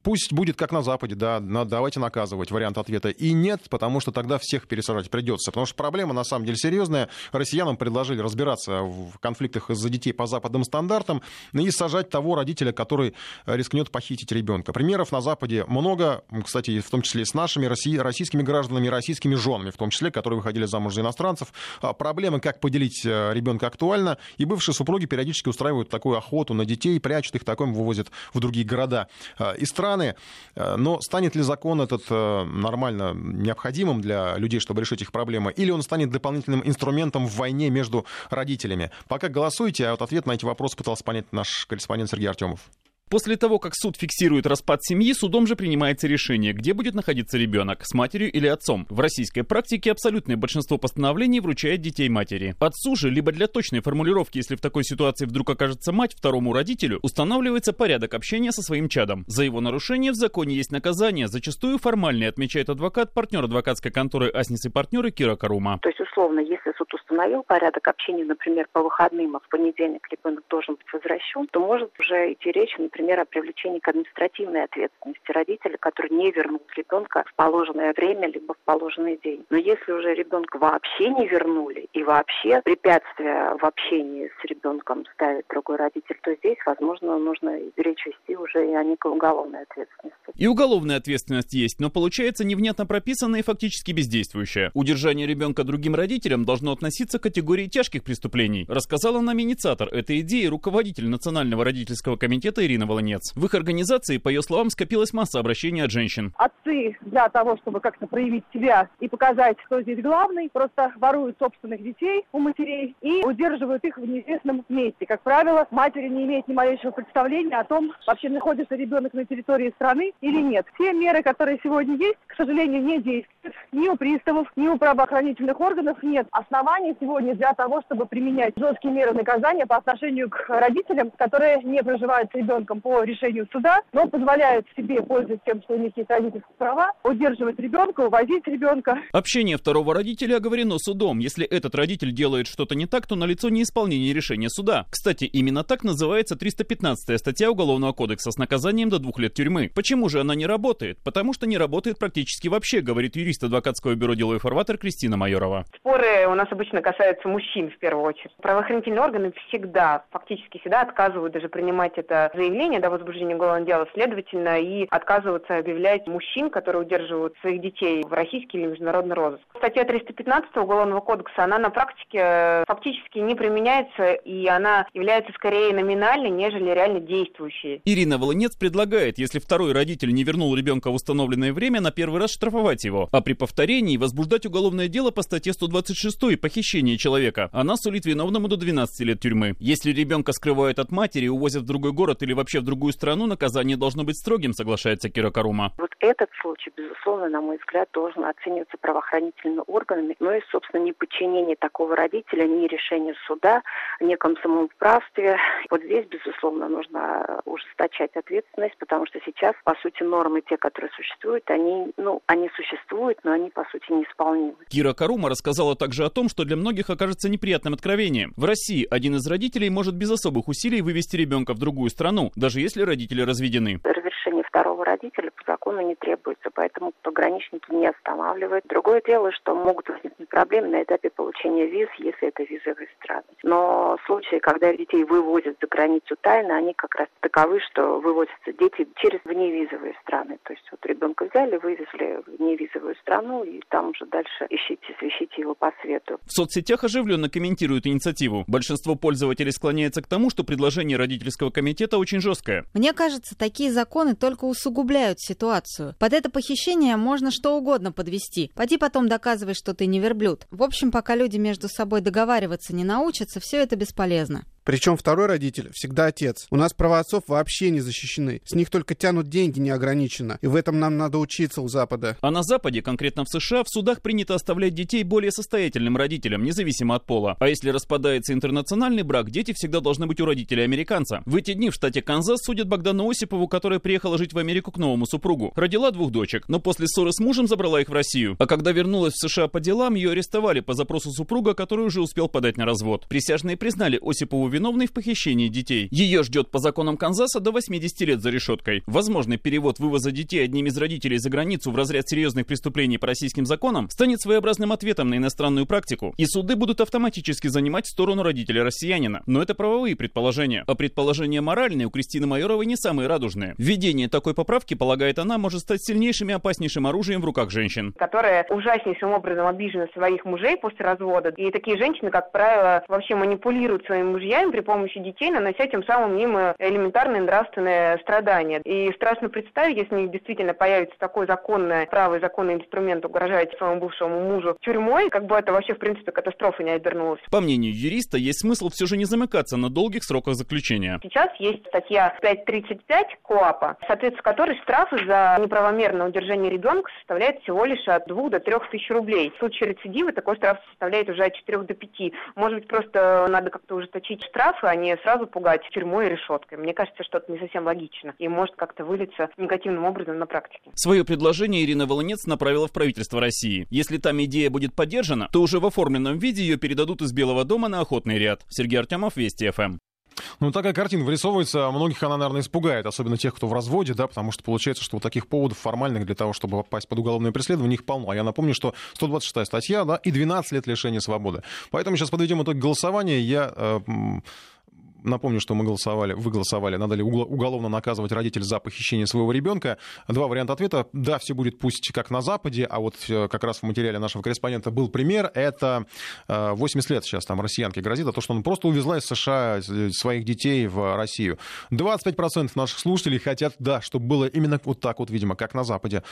[SPEAKER 1] Пусть будет как на Западе, да, давайте наказывать, вариант ответа. И нет, потому что тогда всех пересажать придется. Потому что проблема на самом деле серьезная. Россиянам предложили разбираться в конфликтах из-за детей по западным стандартам и сажать того родителя, который рискнет похитить ребенка. Примеров на Западе много, кстати, в том числе и с нашими российскими гражданами, российскими женами, в том числе, которые выходили замуж за иностранцев. А проблемы, как поделить э, ребенка актуальна, и бывшие супруги периодически устраивают такую охоту на детей, прячут их, такое вывозят в другие города а, и страны страны. Э, но станет ли закон этот э, нормально необходимым для людей, чтобы решить их проблемы, или он станет дополнительным инструментом в войне между родителями? Пока голосуйте, а вот ответ на эти вопросы пытался понять наш корреспондент Сергей Артемов.
[SPEAKER 10] После того, как суд фиксирует распад семьи, судом же принимается решение, где будет находиться ребенок, с матерью или отцом. В российской практике абсолютное большинство постановлений вручает детей матери. Отцу же, либо для точной формулировки, если в такой ситуации вдруг окажется мать второму родителю, устанавливается порядок общения со своим чадом. За его нарушение в законе есть наказание, зачастую формальное, отмечает адвокат, партнер адвокатской конторы «Аснис и партнеры» Кира Карума.
[SPEAKER 11] То есть, условно, если суд установил порядок общения, например, по выходным, а в понедельник ребенок должен быть возвращен, то может уже идти речь, например, о привлечении к административной ответственности родителя, который не вернул ребенка в положенное время либо в положенный день. Но если уже ребенка вообще не вернули и вообще препятствия в общении с ребенком ставит другой родитель, то здесь, возможно, нужно речь вести уже и о некой уголовной ответственности.
[SPEAKER 10] И уголовная ответственность есть, но получается невнятно прописанная и фактически бездействующая. Удержание ребенка другим родителям должно относиться к категории тяжких преступлений, рассказала нам инициатор этой идеи руководитель Национального родительского комитета Ирина Волонец. В их организации, по ее словам, скопилась масса обращений от женщин.
[SPEAKER 12] Отцы для того, чтобы как-то проявить себя и показать, кто здесь главный, просто воруют собственных детей у матерей и удерживают их в неизвестном месте. Как правило, матери не имеют ни малейшего представления о том, вообще находится ребенок на территории страны или нет. Все меры, которые сегодня есть, к сожалению, не действуют. Ни у приставов, ни у правоохранительных органов нет оснований сегодня для того, чтобы применять жесткие меры наказания по отношению к родителям, которые не проживают с ребенком по решению суда, но позволяют себе, пользуясь тем, что у них есть родительские права, удерживать ребенка, увозить ребенка.
[SPEAKER 10] Общение второго родителя оговорено судом. Если этот родитель делает что-то не так, то налицо неисполнение решения суда. Кстати, именно так называется 315 статья Уголовного кодекса с наказанием до двух лет тюрьмы. Почему же она не работает? Потому что не работает практически вообще, говорит юрист адвокатского бюро деловой фарватер Кристина Майорова.
[SPEAKER 13] Споры у нас обычно касаются мужчин в первую очередь. Правоохранительные органы всегда, фактически всегда отказывают даже принимать это заявление до возбуждения уголовного дела, следовательно, и отказываются объявлять мужчин, которые удерживают своих детей в российский или международный розыск. Статья 315 Уголовного кодекса, она на практике э, фактически не применяется, и она является скорее номинальной, нежели реально действующей.
[SPEAKER 10] Ирина Волынец предлагает, если второй родитель не вернул ребенка в установленное время, на первый раз штрафовать его, а при повторении возбуждать уголовное дело по статье 126 «Похищение человека». Она сулит виновному до 12 лет тюрьмы. Если ребенка скрывают от матери, увозят в другой город или вообще в другую страну, наказание должно быть строгим, соглашается Кира Карума.
[SPEAKER 11] Вот этот случай, безусловно, на мой взгляд, должен оцениваться правоохранительными органами, но и, собственно, не подчинение такого родителя, ни решение суда, неком самоуправстве. Вот здесь, безусловно, нужно ужесточать ответственность, потому что сейчас, по сути, нормы, те, которые существуют, они, ну, они существуют, но они, по сути, неисполнимы.
[SPEAKER 10] Кира Карума рассказала также о том, что для многих окажется неприятным откровением. В России один из родителей может без особых усилий вывести ребенка в другую страну, даже если родители разведены.
[SPEAKER 11] Разрешение второго родителя по закону не требуется, поэтому пограничники не останавливают. Другое дело, что могут возникнуть проблемы на этапе получения виз, если это визовые страны. Но случаи, когда детей вывозят за границу тайно, они как раз таковы, что вывозятся дети через вневизовые страны. То есть вот ребенка взяли, вывезли в невизовую страну, и там уже дальше ищите, свищите его по свету.
[SPEAKER 10] В соцсетях оживленно комментируют инициативу. Большинство пользователей склоняется к тому, что предложение родительского комитета очень жесткое.
[SPEAKER 14] Мне кажется, такие законы только усугубляют ситуацию. Под это похищение можно что угодно подвести. Пойди потом доказывай, что ты не верблюд. В общем, пока люди между собой договариваться не научатся, все это бесполезно.
[SPEAKER 15] Причем второй родитель всегда отец. У нас права отцов вообще не защищены. С них только тянут деньги неограниченно. И в этом нам надо учиться у Запада.
[SPEAKER 10] А на Западе, конкретно в США, в судах принято оставлять детей более состоятельным родителям, независимо от пола. А если распадается интернациональный брак, дети всегда должны быть у родителей американца. В эти дни в штате Канзас судят Богдану Осипову, которая приехала жить в Америку к новому супругу. Родила двух дочек, но после ссоры с мужем забрала их в Россию. А когда вернулась в США по делам, ее арестовали по запросу супруга, который уже успел подать на развод. Присяжные признали Осипову виновной в похищении детей. Ее ждет по законам Канзаса до 80 лет за решеткой. Возможный перевод вывоза детей одним из родителей за границу в разряд серьезных преступлений по российским законам станет своеобразным ответом на иностранную практику. И суды будут автоматически занимать сторону родителя россиянина. Но это правовые предположения. А предположения моральные у Кристины Майоровой не самые радужные. Введение такой поправки, полагает она, может стать сильнейшим и опаснейшим оружием в руках женщин.
[SPEAKER 13] Которые ужаснейшим образом обижены своих мужей после развода. И такие женщины, как правило, вообще манипулируют своими мужьями продолжаем при помощи детей наносить тем самым им элементарные нравственные страдания. И страшно представить, если у них действительно появится такое законное право и законный инструмент угрожать своему бывшему мужу тюрьмой, как бы это вообще, в принципе, катастрофа не обернулась.
[SPEAKER 10] По мнению юриста, есть смысл все же не замыкаться на долгих сроках заключения.
[SPEAKER 13] Сейчас есть статья 5.35 КОАПа, соответственно, которой штрафы за неправомерное удержание ребенка составляет всего лишь от 2 до 3 тысяч рублей. В случае рецидива такой штраф составляет уже от 4 до 5. Может быть, просто надо как-то ужесточить штрафы, а не сразу пугать тюрьмой и решеткой. Мне кажется, что это не совсем логично и может как-то вылиться негативным образом на практике.
[SPEAKER 10] Свое предложение Ирина Волынец направила в правительство России. Если там идея будет поддержана, то уже в оформленном виде ее передадут из Белого дома на охотный ряд. Сергей Артемов, Вести ФМ.
[SPEAKER 1] Ну, такая картина вырисовывается. Многих она, наверное, испугает, особенно тех, кто в разводе, да, потому что получается, что вот таких поводов формальных для того, чтобы попасть под уголовное преследование, их полно. А я напомню, что 126 статья, да, и 12 лет лишения свободы. Поэтому сейчас подведем итог голосования. Я э, Напомню, что мы голосовали, вы голосовали, надо ли уголовно наказывать родителей за похищение своего ребенка. Два варианта ответа. Да, все будет пусть как на Западе, а вот э, как раз в материале нашего корреспондента был пример. Это 80 э, лет сейчас там россиянке грозит, а то, что он просто увезла из США своих детей в Россию. 25% наших слушателей хотят, да, чтобы было именно вот так вот, видимо, как на Западе.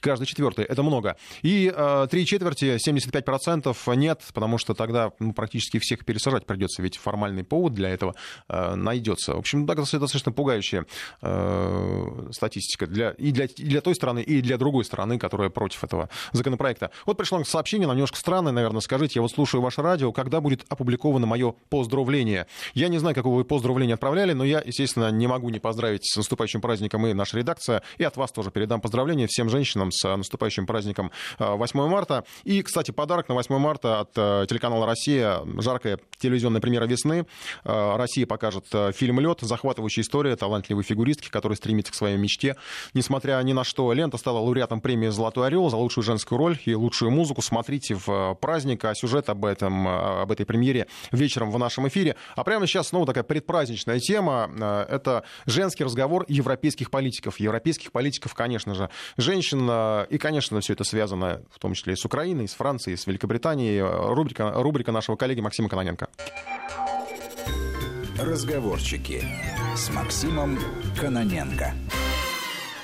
[SPEAKER 1] Каждый четвертый, это много. И э, три четверти, 75% нет, потому что тогда ну, практически всех пересажать придется, ведь формальный повод для этого э, найдется. В общем, да, достаточно пугающая э, статистика для, и, для, и для той страны, и для другой страны, которая против этого законопроекта. Вот пришло сообщение, нам немножко странное, наверное, скажите, я вот слушаю ваше радио, когда будет опубликовано мое поздравление? Я не знаю, какого вы поздравления отправляли, но я, естественно, не могу не поздравить с наступающим праздником и наша редакция, и от вас тоже передам поздравления всем женщинам, Путиным с наступающим праздником 8 э, марта. И, кстати, подарок на 8 марта от э, телеканала «Россия». Жаркая телевизионная премьера весны. Э, Россия покажет фильм «Лед». Захватывающая история талантливой фигуристки, которая стремится к своей мечте. Несмотря ни на что, лента стала лауреатом премии «Золотой орел» за лучшую женскую роль и лучшую музыку. Смотрите в праздник, а сюжет об, этом, об этой премьере вечером в нашем эфире. А прямо сейчас снова такая предпраздничная тема. Это женский разговор европейских политиков. Европейских политиков, конечно же. Женщин и, конечно, все это связано в том числе и с Украиной, и с Францией, и с Великобританией. Рубрика, рубрика нашего коллеги Максима Каноненко.
[SPEAKER 8] Разговорчики с Максимом Каноненко.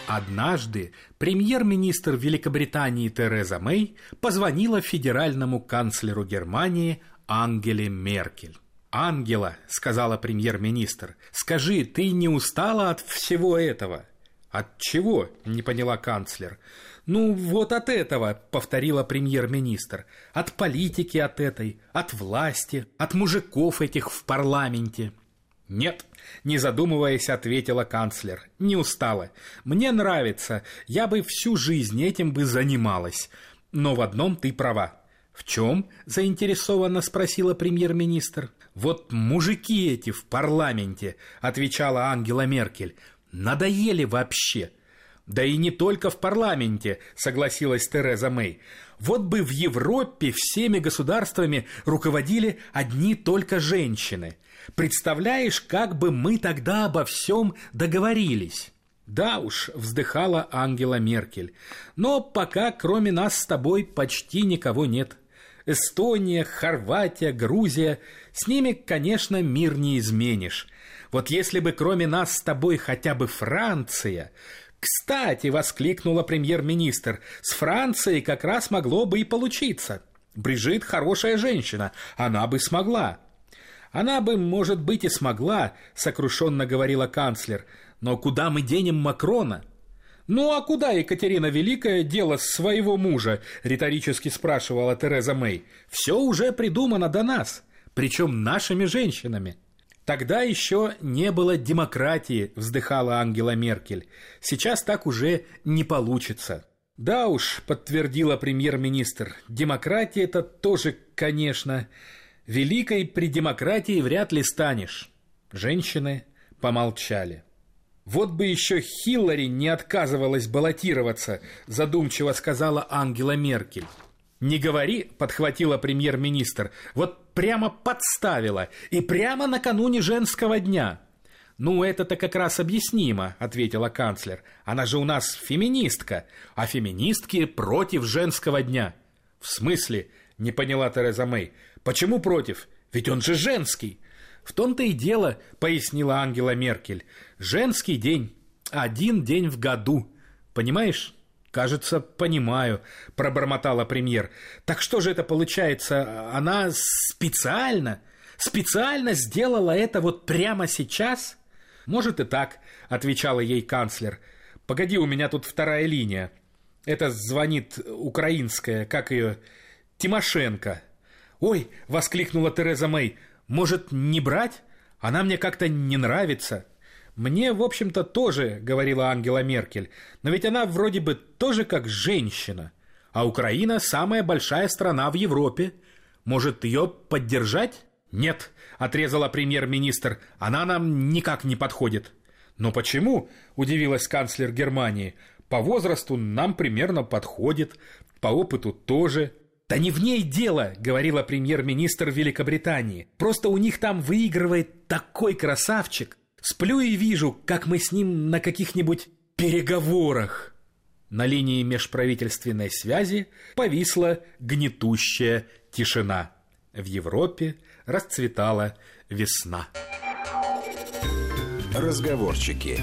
[SPEAKER 16] Однажды премьер-министр Великобритании Тереза Мэй позвонила федеральному канцлеру Германии Ангеле Меркель. «Ангела», — сказала премьер-министр, — «скажи, ты не устала от всего этого?» «От чего?» — не поняла канцлер. «Ну, вот от этого», — повторила премьер-министр. «От политики от этой, от власти, от мужиков этих в парламенте». «Нет», — не задумываясь, ответила канцлер. «Не устала. Мне нравится. Я бы всю жизнь этим бы занималась. Но в одном ты права». «В чем?» — заинтересованно спросила премьер-министр. «Вот мужики эти в парламенте», — отвечала Ангела Меркель. Надоели вообще. Да и не только в парламенте, согласилась Тереза Мэй. Вот бы в Европе всеми государствами руководили одни только женщины. Представляешь, как бы мы тогда обо всем договорились? Да уж, вздыхала Ангела Меркель. Но пока кроме нас с тобой почти никого нет. Эстония, Хорватия, Грузия. С ними, конечно, мир не изменишь. Вот если бы кроме нас с тобой хотя бы Франция... «Кстати!» — воскликнула премьер-министр. «С Францией как раз могло бы и получиться. Брижит хорошая женщина, она бы смогла». «Она бы, может быть, и смогла», — сокрушенно говорила канцлер. «Но куда мы денем Макрона?» «Ну а куда Екатерина Великая дело своего мужа?» — риторически спрашивала Тереза Мэй. «Все уже придумано до нас, причем нашими женщинами». Тогда еще не было демократии, вздыхала Ангела Меркель. Сейчас так уже не получится. Да уж, подтвердила премьер-министр, демократия это тоже, конечно. Великой при демократии вряд ли станешь. Женщины помолчали. Вот бы еще Хиллари не отказывалась баллотироваться, задумчиво сказала Ангела Меркель. «Не говори», — подхватила премьер-министр, «вот прямо подставила, и прямо накануне женского дня». «Ну, это-то как раз объяснимо», — ответила канцлер. «Она же у нас феминистка, а феминистки против женского дня». «В смысле?» — не поняла Тереза Мэй. «Почему против? Ведь он же женский». В том-то и дело, пояснила Ангела Меркель. Женский день. Один день в году. Понимаешь? Кажется, понимаю, пробормотала премьер. Так что же это получается? Она специально, специально сделала это вот прямо сейчас? Может и так, отвечала ей канцлер. Погоди, у меня тут вторая линия. Это звонит украинская, как ее, Тимошенко. Ой, воскликнула Тереза Мэй. Может, не брать? Она мне как-то не нравится. Мне, в общем-то, тоже, говорила Ангела Меркель, но ведь она вроде бы тоже как женщина. А Украина самая большая страна в Европе. Может, ее поддержать? Нет, отрезала премьер-министр, она нам никак не подходит. Но почему? Удивилась канцлер Германии. По возрасту нам примерно подходит, по опыту тоже. «Да не в ней дело», — говорила премьер-министр Великобритании. «Просто у них там выигрывает такой красавчик. Сплю и вижу, как мы с ним на каких-нибудь переговорах». На линии межправительственной связи повисла гнетущая тишина. В Европе расцветала весна.
[SPEAKER 8] Разговорчики.